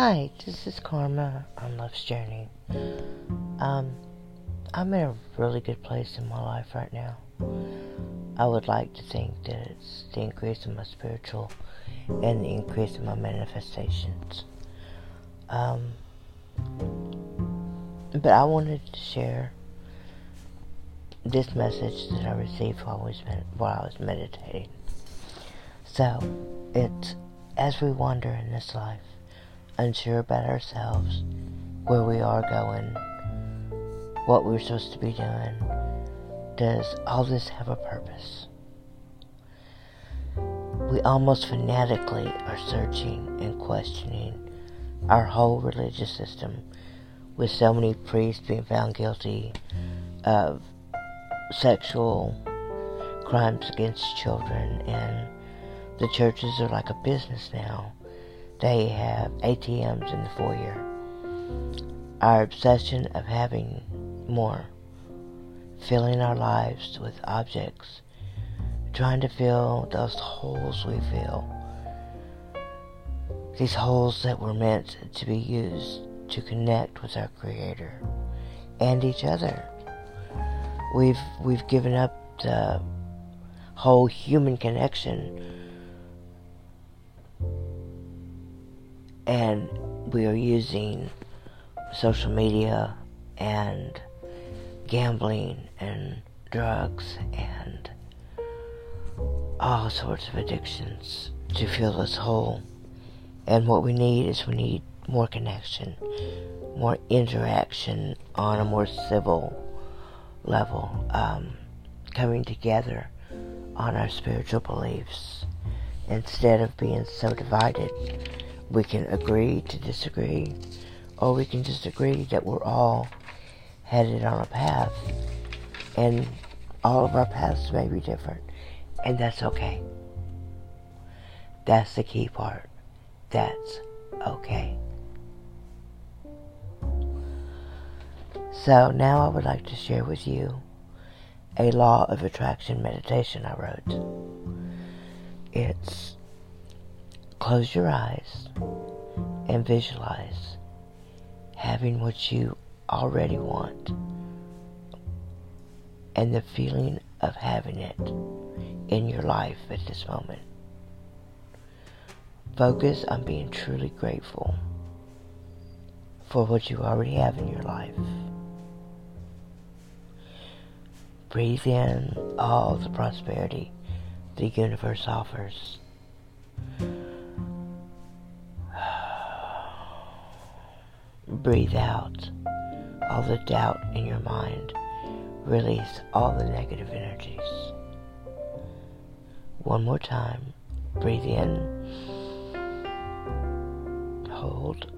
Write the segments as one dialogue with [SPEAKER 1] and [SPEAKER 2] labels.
[SPEAKER 1] Hi, this is Karma on Love's Journey. Um, I'm in a really good place in my life right now. I would like to think that it's the increase in my spiritual and the increase in my manifestations. Um, but I wanted to share this message that I received while I was, while I was meditating. So, it's as we wander in this life, unsure about ourselves, where we are going, what we're supposed to be doing, does all this have a purpose? We almost fanatically are searching and questioning our whole religious system, with so many priests being found guilty of sexual crimes against children and the churches are like a business now. They have ATMs in the foyer. Our obsession of having more, filling our lives with objects, trying to fill those holes we feel. These holes that were meant to be used to connect with our Creator and each other. We've we've given up the whole human connection and we are using social media and gambling and drugs and all sorts of addictions to fill us whole. And what we need is we need more connection, more interaction on a more civil level, um, coming together on our spiritual beliefs instead of being so divided we can agree to disagree, or we can just agree that we're all headed on a path, and all of our paths may be different, and that's okay. That's the key part. That's okay. So now I would like to share with you a law of attraction meditation I wrote. It's Close your eyes and visualize having what you already want and the feeling of having it in your life at this moment. Focus on being truly grateful for what you already have in your life. Breathe in all the prosperity the universe offers. Breathe out all the doubt in your mind. Release all the negative energies. One more time. Breathe in. Hold.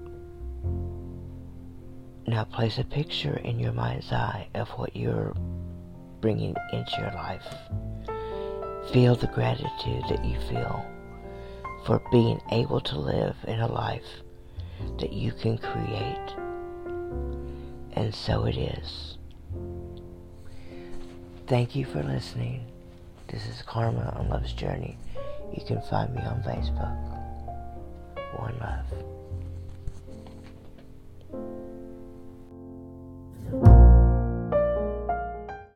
[SPEAKER 1] Now place a picture in your mind's eye of what you're bringing into your life. Feel the gratitude that you feel for being able to live in a life that you can create. And so it is. Thank you for listening. This is Karma on Love's Journey. You can find me on Facebook. One love.